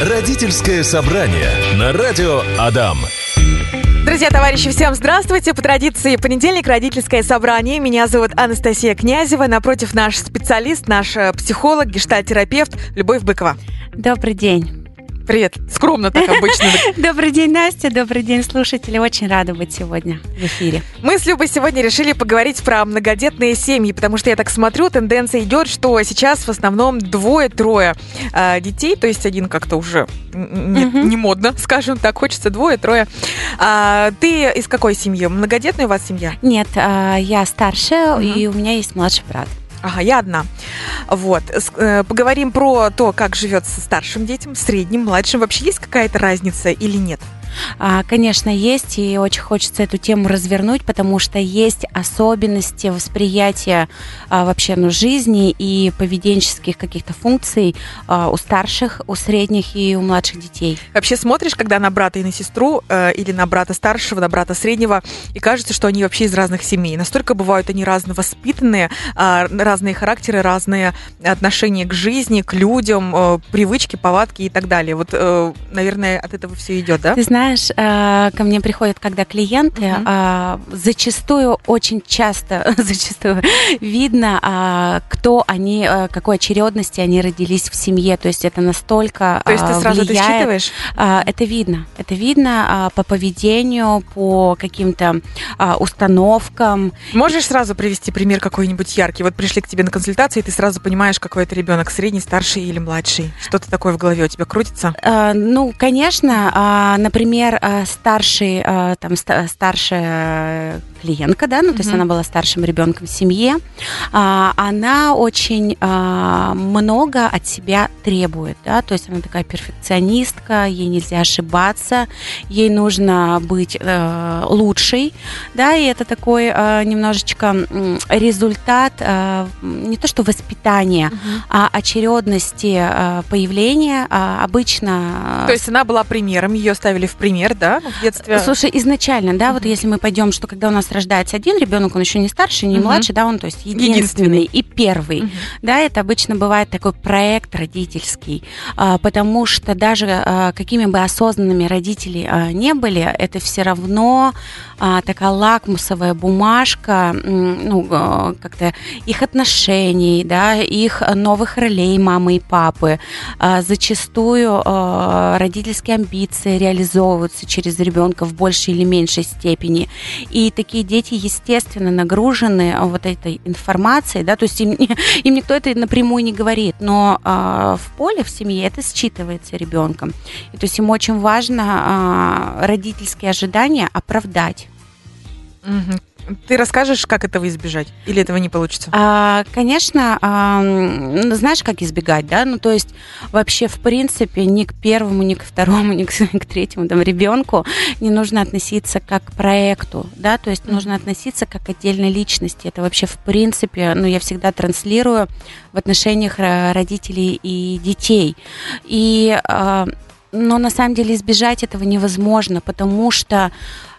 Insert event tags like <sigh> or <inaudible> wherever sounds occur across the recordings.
Родительское собрание на радио Адам. Друзья, товарищи, всем здравствуйте. По традиции понедельник, родительское собрание. Меня зовут Анастасия Князева. Напротив наш специалист, наш э, психолог, гештальтерапевт Любовь Быкова. Добрый день. Привет. Скромно так обычно. <laughs> Добрый день, Настя. Добрый день, слушатели. Очень рада быть сегодня в эфире. Мы с Любой сегодня решили поговорить про многодетные семьи, потому что я так смотрю, тенденция идет, что сейчас в основном двое-трое э, детей, то есть один как-то уже не, угу. не модно, <laughs> скажем так, хочется двое-трое. А, ты из какой семьи? Многодетная у вас семья? Нет, а, я старшая, угу. и у меня есть младший брат. Ага, я одна. Вот. Э, поговорим про то, как живется старшим детям, средним, младшим. Вообще есть какая-то разница или нет? А, конечно, есть, и очень хочется эту тему развернуть, потому что есть особенности восприятия а, вообще ну, жизни и поведенческих каких-то функций а, у старших, у средних и у младших детей. Вообще смотришь, когда на брата и на сестру, э, или на брата старшего, на брата среднего, и кажется, что они вообще из разных семей. Настолько бывают они разно воспитанные, разные характеры, разные отношения к жизни, к людям, э, привычки, повадки и так далее. Вот, э, наверное, от этого все идет, да? Ты знаешь, знаешь, э, ко мне приходят, когда клиенты, uh-huh. зачастую, очень часто, <laughs> зачастую видно, а, кто они, э, какой очередности они родились в семье. То есть это настолько То есть ты сразу влияет. это считываешь? Это видно. Это видно по поведению, по каким-то установкам. Можешь сразу привести пример какой-нибудь яркий? Вот пришли к тебе на консультацию, и ты сразу понимаешь, какой это ребенок, средний, старший или младший. Что-то такое в голове у тебя крутится? Ну, конечно, например, например, э, старший, э, там, старшая клиентка, да, ну, то есть она была старшим ребенком в семье, а, она очень а, много от себя требует, да, то есть она такая перфекционистка, ей нельзя ошибаться, ей нужно быть э, лучшей, да, и это такой немножечко результат не то что воспитания, uh-huh. а очередности появления обычно. То есть она была примером, ее ставили в пример, да, в детстве? Слушай, изначально, да, вот если мы пойдем, что когда у нас рождается один ребенок, он еще не старший, не младший, да, он то есть единственный, единственный. и первый, да, это обычно бывает такой проект родительский, а, потому что даже а, какими бы осознанными родители а, не были, это все равно такая лакмусовая бумажка, ну, как-то их отношений, да, их новых ролей мамы и папы, зачастую родительские амбиции реализовываются реализовываются через ребенка в большей или меньшей степени. И такие дети, естественно, нагружены вот этой информацией, да, то есть им, <laughs> им никто это напрямую не говорит, но э, в поле, в семье это считывается ребенком. И, то есть им очень важно э, родительские ожидания оправдать. Ты расскажешь, как этого избежать? Или этого не получится? А, конечно, а, знаешь, как избегать, да? Ну, то есть вообще, в принципе, ни к первому, ни к второму, <laughs> ни к, к третьему там, ребенку не нужно относиться как к проекту, да? То есть нужно относиться как к отдельной личности. Это вообще, в принципе, ну, я всегда транслирую в отношениях родителей и детей. И а, но на самом деле избежать этого невозможно, потому что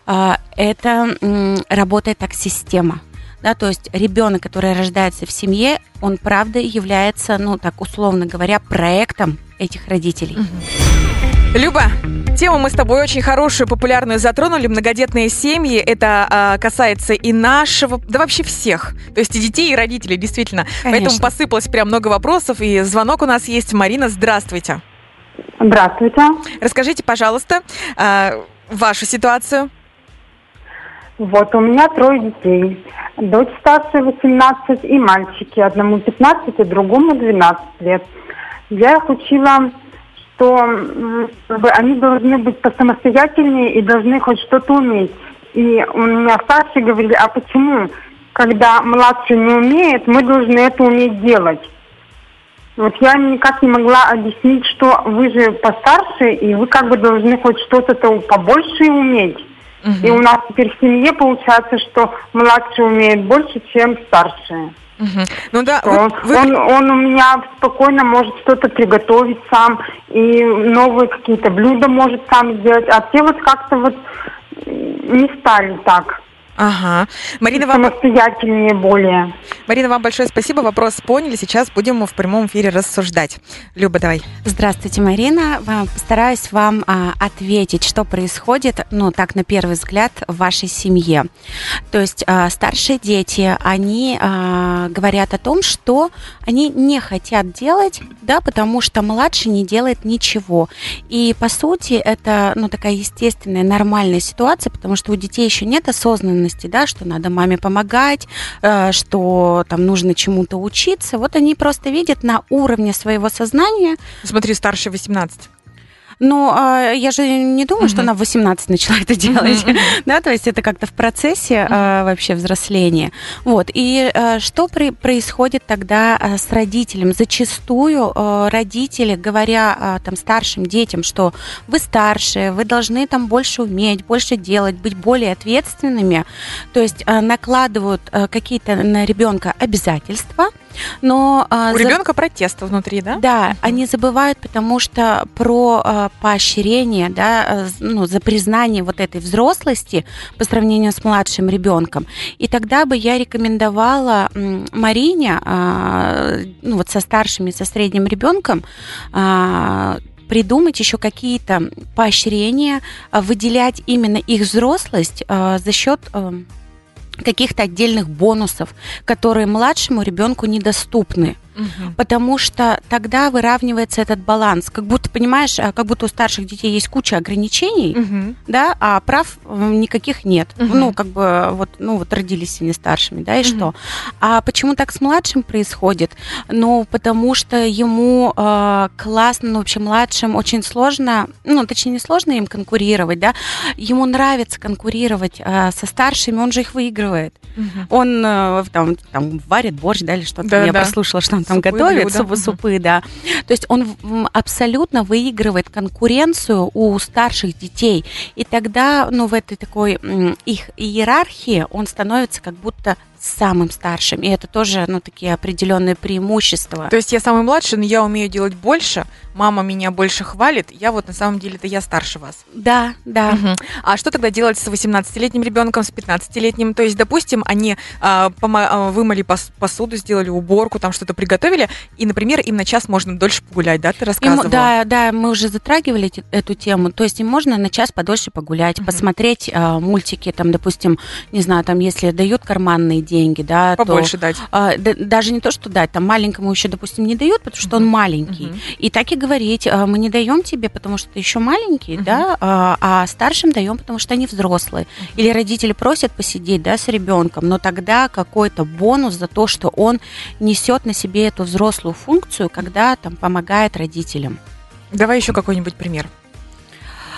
это работает как система. Да, то есть ребенок, который рождается в семье, он правда является, ну так условно говоря, проектом этих родителей. Люба, тему мы с тобой очень хорошую, популярную затронули. Многодетные семьи. Это а, касается и нашего, да вообще всех. То есть и детей, и родителей, действительно. Конечно. Поэтому посыпалось прям много вопросов. И звонок у нас есть. Марина, здравствуйте. Здравствуйте. Расскажите, пожалуйста, а, вашу ситуацию. Вот, у меня трое детей. Дочь старшая 18 и мальчики. Одному 15, а другому 12 лет. Я их учила, что они должны быть посамостоятельнее и должны хоть что-то уметь. И у меня старшие говорили, а почему, когда младший не умеет, мы должны это уметь делать? Вот я никак не могла объяснить, что вы же постарше, и вы как бы должны хоть что-то побольше уметь. Угу. И у нас теперь в семье получается, что младший умеет больше, чем старшие. Угу. Ну да, вы, вы... Он, он у меня спокойно может что-то приготовить сам и новые какие-то блюда может сам сделать, а те вот как-то вот не стали так. Ага. Марина, вам... Самостоятельнее более. Марина, вам большое спасибо. Вопрос поняли. Сейчас будем в прямом эфире рассуждать. Люба, давай. Здравствуйте, Марина. Постараюсь вам а, ответить, что происходит, ну, так, на первый взгляд, в вашей семье. То есть а, старшие дети, они а, говорят о том, что они не хотят делать, да, потому что младший не делает ничего. И, по сути, это, ну, такая естественная, нормальная ситуация, потому что у детей еще нет осознанности, да, что надо маме помогать, э, что там нужно чему-то учиться. Вот они просто видят на уровне своего сознания. Смотри, старше 18. Но а, я же не думаю, что она в 18 начала это делать. <laughs> да, то есть это как-то в процессе а, вообще взросления. Вот. И а, что при, происходит тогда а, с родителем? Зачастую а, родители, говоря а, там старшим детям, что вы старше, вы должны там больше уметь, больше делать, быть более ответственными, то есть а, накладывают а, какие-то на ребенка обязательства, но... А, У за... ребенка протест внутри, да? Да, они забывают, потому что про а, поощрение, да, э, ну, за признание вот этой взрослости по сравнению с младшим ребенком. И тогда бы я рекомендовала Марине, а, ну, вот со старшим со средним ребенком, а, придумать еще какие-то поощрения, а, выделять именно их взрослость за счет каких-то отдельных бонусов, которые младшему ребенку недоступны угу. потому что тогда выравнивается этот баланс. Как будто, понимаешь, а, как будто у старших детей есть куча ограничений, угу. да, а прав никаких нет. Угу. Ну, как бы, вот, ну, вот родились они старшими, да, и угу. что? А почему так с младшим происходит? Ну, потому что ему э, классно, ну, вообще младшим очень сложно, ну, точнее, не сложно им конкурировать, да, ему нравится конкурировать э, со старшими, он же их выигрывает. Угу. Он э, там, там варит борщ, да, или что-то. Да, Я да. прослушала, что он там супы готовит, блюда. супы, супы, да. То есть он абсолютно выигрывает конкуренцию у старших детей. И тогда, ну, в этой такой их иерархии он становится как будто самым старшим. И это тоже, ну, такие определенные преимущества. То есть я самый младший, но я умею делать больше, мама меня больше хвалит, я вот на самом деле это я старше вас. Да, да. Угу. А что тогда делать с 18-летним ребенком, с 15-летним? То есть, допустим, они а, пома- вымыли пос- посуду, сделали уборку, там что-то приготовили, и, например, им на час можно дольше погулять, да, ты рассказывала? Им, да, да, мы уже затрагивали эту тему. То есть им можно на час подольше погулять, угу. посмотреть а, мультики, там, допустим, не знаю, там, если дают карманные деньги, да, побольше то, дать. А, да, даже не то, что дать, там маленькому еще, допустим, не дают, потому что угу. он маленький. Угу. И так и говорить, «А, мы не даем тебе, потому что ты еще маленький, угу. да, а, а старшим даем, потому что они взрослые. Угу. Или родители просят посидеть, да, с ребенком, но тогда какой-то бонус за то, что он несет на себе эту взрослую функцию, когда там помогает родителям. Давай еще какой-нибудь пример.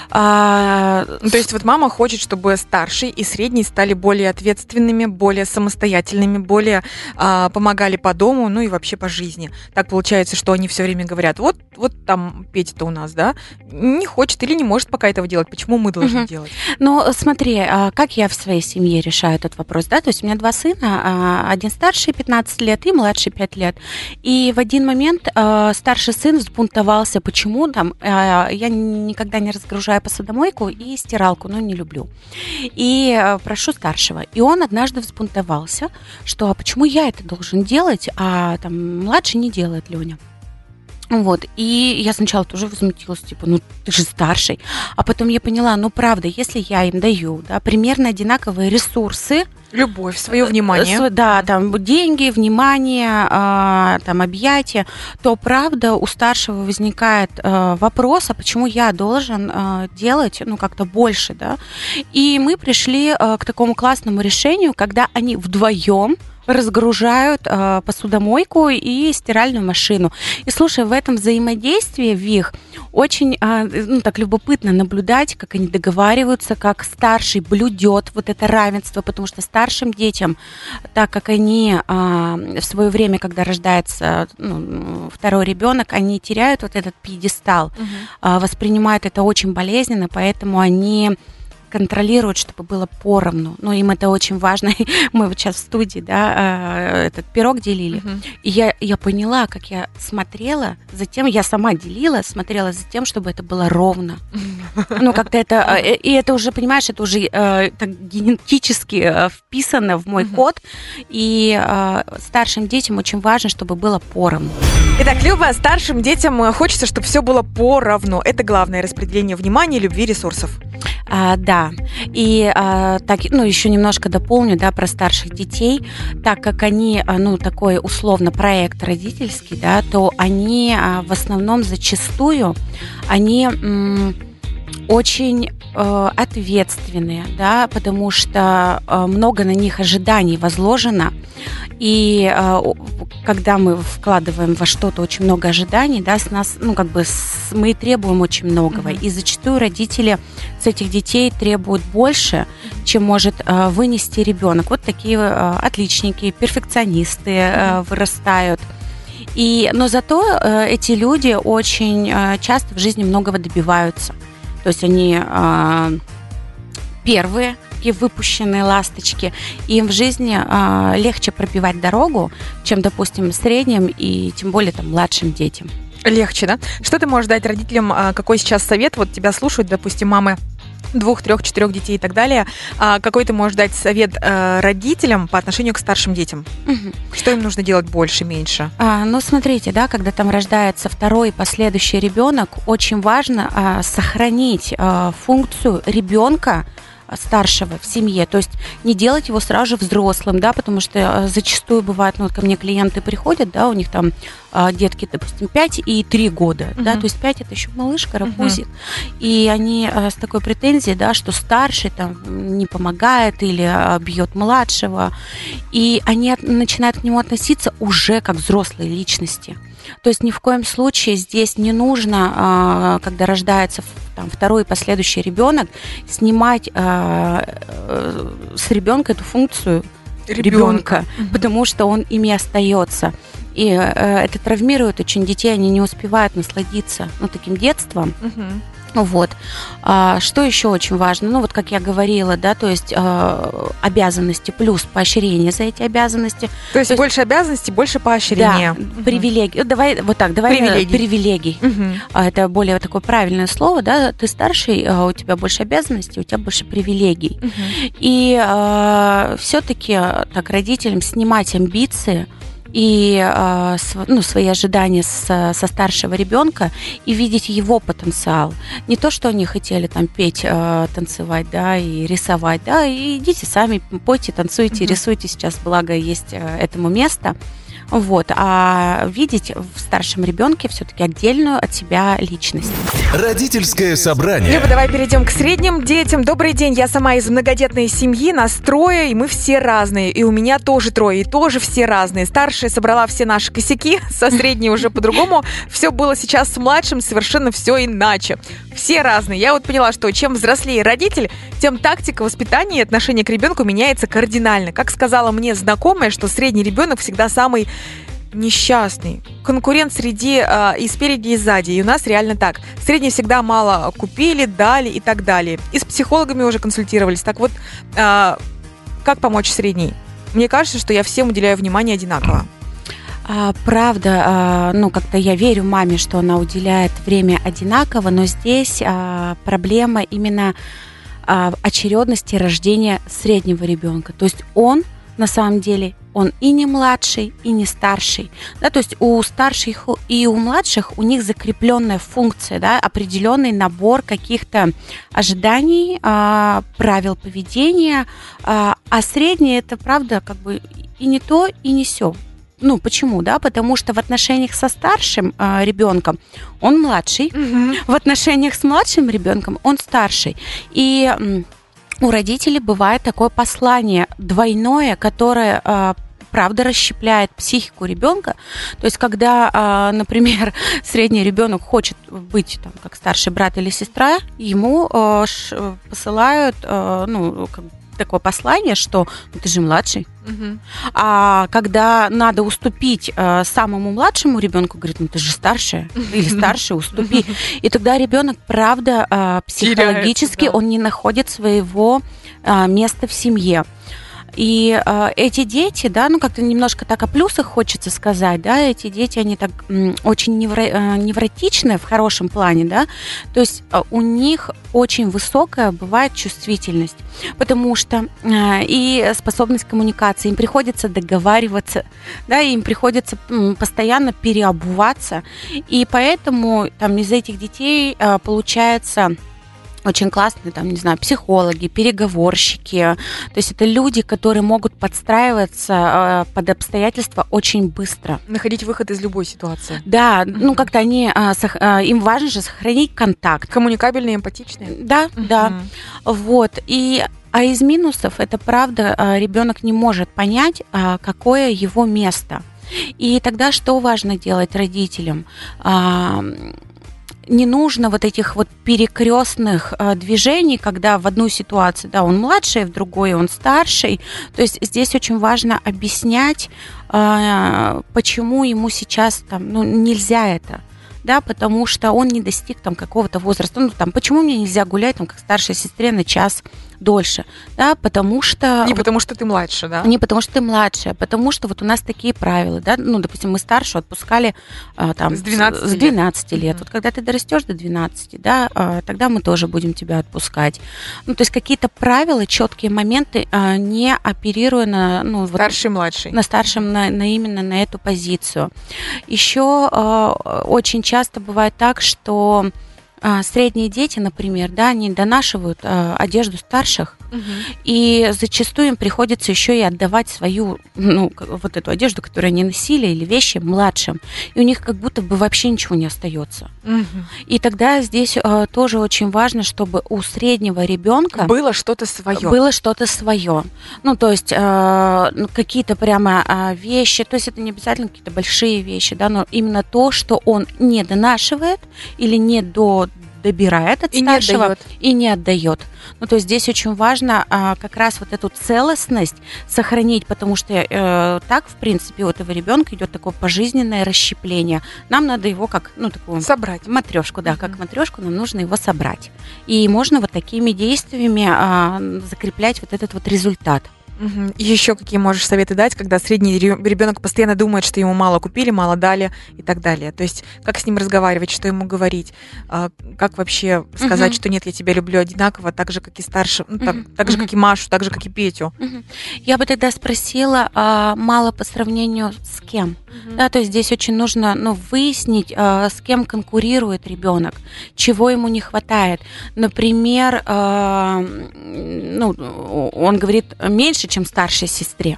А, ну, то есть вот мама хочет, чтобы старший и средний стали более ответственными, более самостоятельными, более а, помогали по дому, ну и вообще по жизни. Так получается, что они все время говорят, вот, вот там Петя-то у нас, да, не хочет или не может пока этого делать, почему мы должны угу. делать? Ну, смотри, а как я в своей семье решаю этот вопрос, да, то есть у меня два сына, а, один старший 15 лет и младший 5 лет, и в один момент а, старший сын взбунтовался, почему там, я никогда не разгружаю посудомойку и стиралку, но не люблю. И э, прошу старшего. И он однажды взбунтовался, что а почему я это должен делать, а там младший не делает Леня. Вот, и я сначала тоже возмутилась, типа, ну ты же старший. А потом я поняла, ну правда, если я им даю, да, примерно одинаковые ресурсы, Любовь, свое внимание. Да, там деньги, внимание, а, там объятия, то правда у старшего возникает а, вопрос, а почему я должен а, делать, ну, как-то больше, да? И мы пришли к такому классному решению, когда они вдвоем разгружают э, посудомойку и стиральную машину. И слушай, в этом взаимодействии в их очень э, ну, так любопытно наблюдать, как они договариваются, как старший блюдет вот это равенство, потому что старшим детям, так как они э, в свое время, когда рождается ну, второй ребенок, они теряют вот этот пьедестал, угу. э, воспринимают это очень болезненно, поэтому они контролируют, чтобы было поровну. Ну, им это очень важно. <laughs> Мы вот сейчас в студии, да, этот пирог делили. Uh-huh. И я, я поняла, как я смотрела, затем я сама делила, смотрела за тем, чтобы это было ровно. <laughs> Ну, как-то это... И это уже, понимаешь, это уже так генетически вписано в мой код. И старшим детям очень важно, чтобы было поровну. Итак, Люба, старшим детям хочется, чтобы все было поровну. Это главное распределение внимания, любви, ресурсов. А, да, и а, так, ну, еще немножко дополню, да, про старших детей, так как они, а, ну, такой условно проект родительский, да, то они а, в основном зачастую, они м, очень э, ответственные, да, потому что э, много на них ожиданий возложено, и э, когда мы вкладываем во что-то очень много ожиданий, да, с нас, ну, как бы с, мы требуем очень многого. Mm-hmm. И зачастую родители с этих детей требуют больше, чем может э, вынести ребенок. Вот такие э, отличники, перфекционисты э, вырастают. И, но зато э, эти люди очень э, часто в жизни многого добиваются. То есть они э, первые такие выпущенные ласточки. Им в жизни э, легче пробивать дорогу, чем, допустим, средним и тем более там младшим детям. Легче, да? Что ты можешь дать родителям? А, какой сейчас совет? Вот тебя слушают, допустим, мамы двух, трех, четырех детей и так далее. А какой ты можешь дать совет э, родителям по отношению к старшим детям? Угу. Что им нужно делать больше, меньше? А, ну, смотрите, да, когда там рождается второй и последующий ребенок, очень важно а, сохранить а, функцию ребенка старшего в семье, то есть не делать его сразу же взрослым, да, потому что э, зачастую бывает, ну вот ко мне клиенты приходят, да, у них там а, детки, допустим, 5 и 3 года, uh-huh. да, то есть 5 это еще малышка, рапузик, uh-huh. и они а, с такой претензией, да, что старший там не помогает или а, бьет младшего, и они начинают к нему относиться уже как взрослые личности. То есть ни в коем случае здесь не нужно, а, когда рождается там, второй и последующий ребенок, снимать а, э, с ребенка эту функцию ребенка, потому что он ими остается. И э, это травмирует очень детей, они не успевают насладиться ну, таким детством. Угу. Вот. А, что еще очень важно? Ну, вот как я говорила, да, то есть э, обязанности плюс поощрение за эти обязанности. То есть, то больше есть, обязанностей, больше поощрения. Да, угу. Давай вот так, давай привилегий. привилегий. Угу. Это более такое правильное слово, да. Ты старший, у тебя больше обязанностей, у тебя больше привилегий. Угу. И э, все-таки так родителям снимать амбиции и э, ну, свои ожидания с, со старшего ребенка и видеть его потенциал. Не то, что они хотели там петь, э, танцевать, да, и рисовать, да, и идите сами, пойте, танцуйте, mm-hmm. рисуйте, сейчас, благо, есть э, этому место. Вот, а видеть в старшем ребенке все-таки отдельную от себя личность. Родительское собрание. Люба, давай перейдем к средним детям. Добрый день, я сама из многодетной семьи, нас трое, и мы все разные. И у меня тоже трое, и тоже все разные. Старшая собрала все наши косяки, <laughs> со средней уже по-другому. Все было сейчас с младшим совершенно все иначе. Все разные. Я вот поняла, что чем взрослее родитель, тем тактика воспитания и отношения к ребенку меняется кардинально. Как сказала мне знакомая, что средний ребенок всегда самый несчастный. Конкурент среди э, и спереди, и сзади. И у нас реально так. Средний всегда мало купили, дали и так далее. И с психологами уже консультировались. Так вот, э, как помочь средней? Мне кажется, что я всем уделяю внимание одинаково. А, правда, а, ну как-то я верю маме, что она уделяет время одинаково, но здесь а, проблема именно а, очередности рождения среднего ребенка. То есть он на самом деле он и не младший, и не старший. Да, то есть у старших и у младших у них закрепленная функция, да, определенный набор каких-то ожиданий, а, правил поведения, а, а средний это правда как бы и не то, и не все. Ну, почему, да? Потому что в отношениях со старшим э, ребенком он младший, угу. в отношениях с младшим ребенком он старший. И у родителей бывает такое послание двойное, которое а, правда расщепляет психику ребенка. То есть, когда, а, <laughs> например, средний ребенок хочет быть там, как старший брат или сестра, ему а, посылают ну, такое послание, что ну, ты же младший. Угу. А когда надо уступить э, самому младшему ребенку, говорит, ну ты же старшая или <laughs> старше, уступи. И тогда ребенок, правда, э, психологически Теряется, да. он не находит своего э, места в семье. И э, эти дети, да, ну как-то немножко так о плюсах хочется сказать, да, эти дети, они так м, очень невро, э, невротичные в хорошем плане, да, то есть э, у них очень высокая бывает чувствительность, потому что э, и способность коммуникации, им приходится договариваться, да, им приходится м, постоянно переобуваться, и поэтому там из этих детей э, получается очень классные, там, не знаю, психологи, переговорщики. То есть это люди, которые могут подстраиваться э, под обстоятельства очень быстро. Находить выход из любой ситуации. Да, mm-hmm. ну как-то они, э, им важно же сохранить контакт. Коммуникабельные, эмпатичные. Да, mm-hmm. да. Вот. И а из минусов это правда, ребенок не может понять, какое его место. И тогда что важно делать родителям? Не нужно вот этих вот перекрестных э, движений, когда в одну ситуацию, да, он младший, в другой он старший. То есть здесь очень важно объяснять, э, почему ему сейчас там, ну, нельзя это да, потому что он не достиг там какого-то возраста. Ну, там, почему мне нельзя гулять, там, как старшей сестре на час дольше, да, потому что... Не потому что ты младше, да? Не потому что ты младше, а потому что вот у нас такие правила, да, ну, допустим, мы старше отпускали а, там... С 12 лет. С 12 лет. лет. Mm-hmm. Вот когда ты дорастешь до 12, да, а, тогда мы тоже будем тебя отпускать. Ну, то есть какие-то правила, четкие моменты, а, не оперируя на... Ну, старший, вот, младший. На старшем, на, на именно на эту позицию. Еще очень часто бывает так, что а, средние дети, например, да, они донашивают а, одежду старших, угу. и зачастую им приходится еще и отдавать свою, ну, вот эту одежду, которую они носили, или вещи младшим, и у них как будто бы вообще ничего не остается. Угу. И тогда здесь а, тоже очень важно, чтобы у среднего ребенка было что-то свое. Было что-то свое. Ну, то есть а, ну, какие-то прямо а, вещи, то есть это не обязательно какие-то большие вещи, да, но именно то, что он не донашивает или не до добирает от и старшего не и не отдает. Ну, то есть здесь очень важно а, как раз вот эту целостность сохранить, потому что э, так, в принципе, у этого ребенка идет такое пожизненное расщепление. Нам надо его как, ну, такую... Собрать. Матрешку, да, mm-hmm. как матрешку нам нужно его собрать. И можно вот такими действиями а, закреплять вот этот вот результат. Угу. Еще какие можешь советы дать, когда средний ребенок постоянно думает, что ему мало купили, мало дали и так далее. То есть как с ним разговаривать, что ему говорить, а, как вообще сказать, угу. что нет, я тебя люблю одинаково, так же как и старше, ну, так, угу. так же как и Машу, так же как и Петю. Угу. Я бы тогда спросила, а, мало по сравнению с кем? Угу. Да, то есть здесь очень нужно, ну, выяснить, а, с кем конкурирует ребенок, чего ему не хватает. Например, а, ну, он говорит меньше, чем старшей сестре.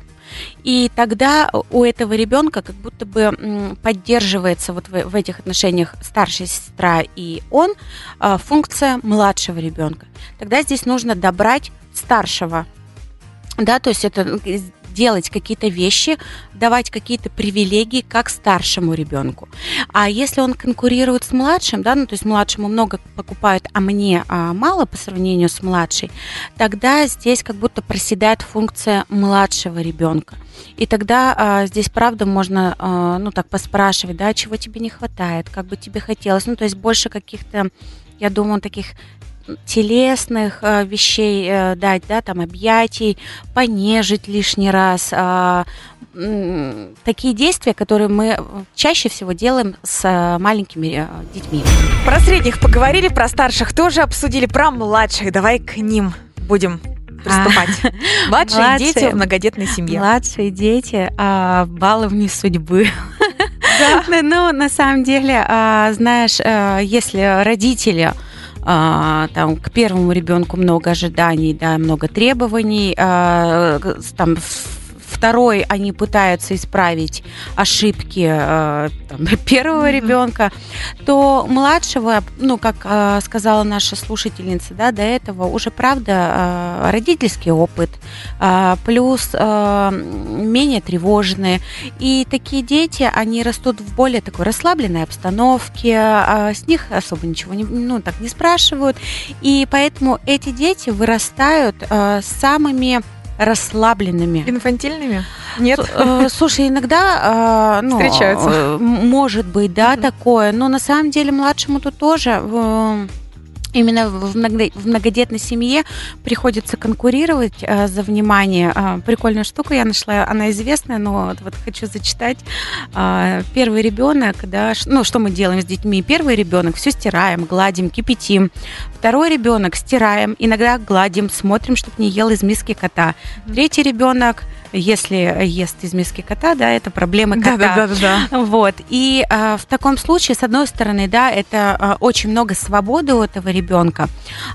И тогда у этого ребенка как будто бы поддерживается вот в, этих отношениях старшая сестра и он а, функция младшего ребенка. Тогда здесь нужно добрать старшего да, то есть это делать какие-то вещи, давать какие-то привилегии как старшему ребенку. А если он конкурирует с младшим, да, ну то есть младшему много покупают, а мне а, мало по сравнению с младшей, тогда здесь как будто проседает функция младшего ребенка. И тогда а, здесь, правда, можно, а, ну, так поспрашивать, да, чего тебе не хватает, как бы тебе хотелось. Ну, то есть больше каких-то, я думаю, таких телесных э, вещей э, дать, да, там объятий, понежить лишний раз, э, такие действия, которые мы чаще всего делаем с э, маленькими э, детьми. Про средних поговорили, про старших тоже обсудили, про младших. Давай к ним будем приступать. А, <laughs> младшие, младшие дети в многодетной семье. Младшие дети а, баловни судьбы. Да. <laughs> ну, на самом деле, а, знаешь, а, если родители а, там к первому ребенку много ожиданий, да, много требований, а, там второй они пытаются исправить ошибки э, там, <laughs> первого mm-hmm. ребенка, то младшего, ну, как э, сказала наша слушательница, да, до этого уже, правда, э, родительский опыт, э, плюс э, менее тревожные. И такие дети, они растут в более такой расслабленной обстановке, э, с них особо ничего не, ну, так не спрашивают. И поэтому эти дети вырастают э, самыми расслабленными. Инфантильными? Нет. Э, слушай, иногда э, ну, встречаются. Э, может быть, да, такое. Но на самом деле младшему тут тоже именно в, многодетной семье приходится конкурировать э, за внимание. Э, прикольную штуку я нашла, она известная, но вот, вот хочу зачитать. Э, первый ребенок, да, ну что мы делаем с детьми? Первый ребенок все стираем, гладим, кипятим. Второй ребенок стираем, иногда гладим, смотрим, чтобы не ел из миски кота. Третий ребенок если ест из миски кота, да, это проблемы кота. Да, да, да, да. Вот. И а, в таком случае, с одной стороны, да, это а, очень много свободы у этого ребенка,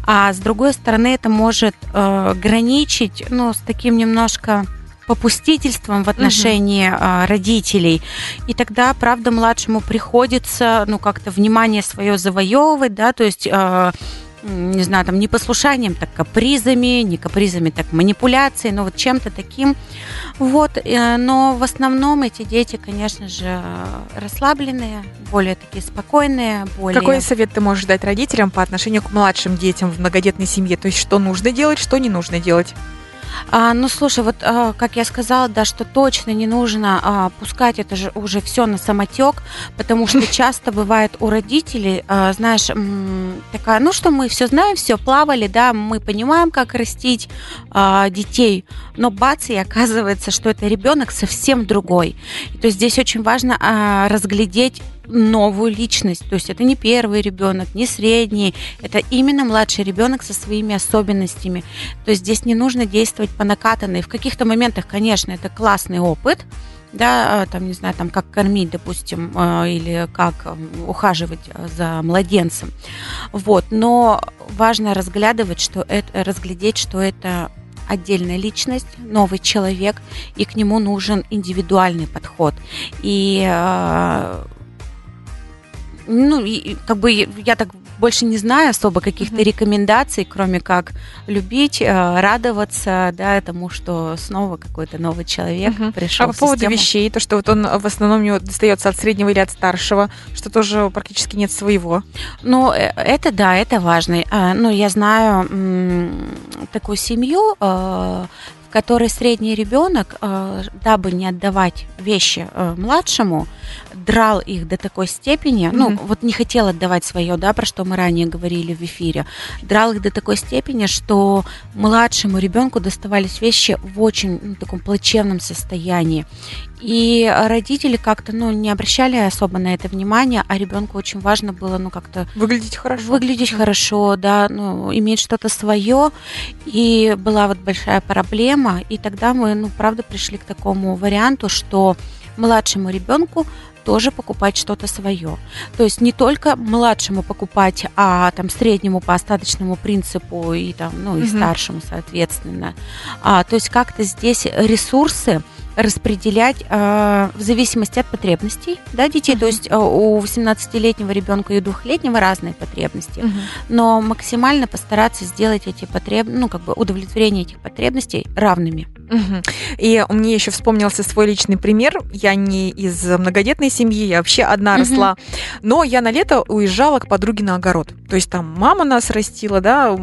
а с другой стороны, это может а, граничить, ну, с таким немножко попустительством в отношении угу. родителей. И тогда, правда, младшему приходится, ну, как-то внимание свое завоевывать, да, то есть не знаю, там не послушанием, так капризами, не капризами, так манипуляцией, но вот чем-то таким. Вот, э, но в основном эти дети, конечно же, расслабленные, более такие спокойные, более... Какой совет ты можешь дать родителям по отношению к младшим детям в многодетной семье? То есть, что нужно делать, что не нужно делать? А, ну, слушай, вот а, как я сказала, да, что точно не нужно а, пускать это же уже все на самотек, потому что <laughs> часто бывает у родителей, а, знаешь, такая, ну что мы все знаем, все плавали, да, мы понимаем, как растить а, детей, но бац, и оказывается, что это ребенок совсем другой. то есть здесь очень важно а, разглядеть новую личность. То есть это не первый ребенок, не средний, это именно младший ребенок со своими особенностями. То есть здесь не нужно действовать по накатанной. В каких-то моментах, конечно, это классный опыт, да, а, там, не знаю, там, как кормить, допустим, а, или как ухаживать за младенцем. Вот, но важно разглядывать, что это, разглядеть, что это отдельная личность, новый человек, и к нему нужен индивидуальный подход. И а, ну, и, как бы я так больше не знаю особо каких-то mm-hmm. рекомендаций, кроме как любить, э, радоваться, да, тому, что снова какой-то новый человек mm-hmm. пришел. А по поводу систему. вещей, то, что вот он в основном не достается от среднего или от старшего, что тоже практически нет своего. Ну, э, это да, это важно. Ну, я знаю такую семью, э, в которой средний ребенок, дабы не отдавать вещи младшему, драл их до такой степени, mm-hmm. ну, вот не хотел отдавать свое, да, про что мы ранее говорили в эфире, драл их до такой степени, что младшему ребенку доставались вещи в очень ну, таком плачевном состоянии. И родители как-то, ну, не обращали особо на это внимания, а ребенку очень важно было, ну, как-то... Выглядеть хорошо. Выглядеть хорошо, да, ну, иметь что-то свое. И была вот большая проблема, и тогда мы, ну, правда, пришли к такому варианту, что младшему ребенку тоже покупать что-то свое. То есть не только младшему покупать, а там среднему по остаточному принципу и там, ну, и угу. старшему, соответственно. А, то есть как-то здесь ресурсы распределять э, в зависимости от потребностей да, детей. Uh-huh. То есть э, у 18-летнего ребенка и у двухлетнего разные потребности. Uh-huh. Но максимально постараться сделать эти потребности, ну, как бы удовлетворение этих потребностей равными. Угу. И мне еще вспомнился свой личный пример. Я не из многодетной семьи, я вообще одна угу. росла. Но я на лето уезжала к подруге на огород. То есть там мама нас растила, да,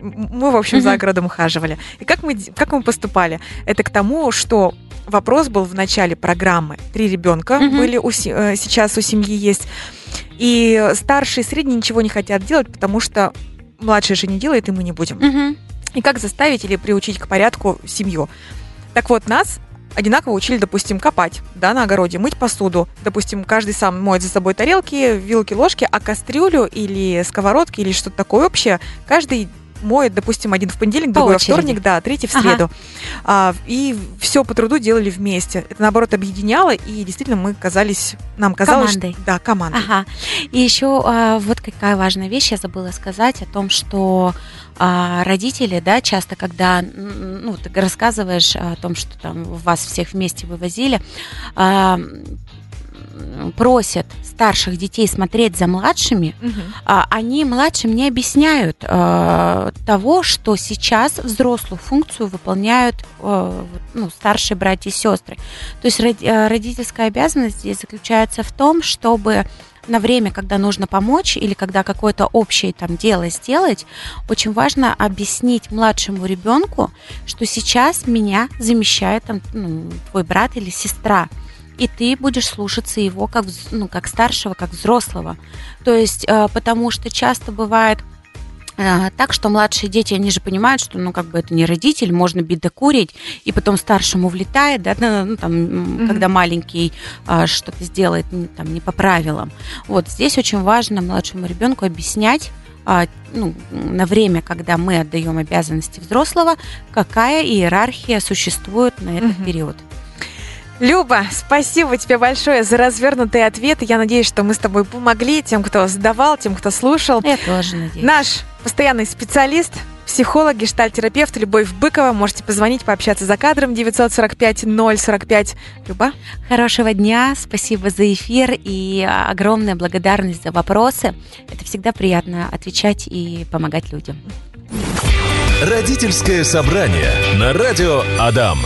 мы, в общем, за огородом ухаживали. И как мы, как мы поступали? Это к тому, что вопрос был в начале программы. Три ребенка были у, э, сейчас у семьи есть. И старшие и средние ничего не хотят делать, потому что младший же не делает, и мы не будем. И как заставить или приучить к порядку семью. Так вот, нас одинаково учили, допустим, копать, да, на огороде, мыть посуду. Допустим, каждый сам моет за собой тарелки, вилки, ложки, а кастрюлю или сковородки или что-то такое общее каждый моет, допустим, один в понедельник, другой во вторник, да, третий в среду. Ага. И все по труду делали вместе. Это, наоборот, объединяло, и действительно мы казались, нам казалось... Командой. Что, да, командой. Ага. И еще а, вот какая важная вещь, я забыла сказать о том, что а родители, да, часто, когда ну, ты рассказываешь о том, что там вас всех вместе вывозили, а, просят старших детей смотреть за младшими, угу. а, они младшим не объясняют а, того, что сейчас взрослую функцию выполняют а, ну, старшие братья и сестры. То есть родительская обязанность здесь заключается в том, чтобы на время, когда нужно помочь или когда какое-то общее там дело сделать, очень важно объяснить младшему ребенку, что сейчас меня замещает там, ну, твой брат или сестра и ты будешь слушаться его как, ну, как старшего, как взрослого. То есть, э, потому что часто бывает э, так, что младшие дети, они же понимают, что, ну, как бы это не родитель, можно бить да курить, и потом старшему влетает, да, ну, там, mm-hmm. когда маленький а, что-то сделает, там, не по правилам. Вот здесь очень важно младшему ребенку объяснять, а, ну, на время, когда мы отдаем обязанности взрослого, какая иерархия существует на этот mm-hmm. период. Люба, спасибо тебе большое за развернутые ответы. Я надеюсь, что мы с тобой помогли тем, кто задавал, тем, кто слушал. Я тоже надеюсь. Наш постоянный специалист, психолог, гештальтерапевт Любовь Быкова. Можете позвонить, пообщаться за кадром 945-045. Люба? Хорошего дня, спасибо за эфир и огромная благодарность за вопросы. Это всегда приятно отвечать и помогать людям. Родительское собрание на радио Адам.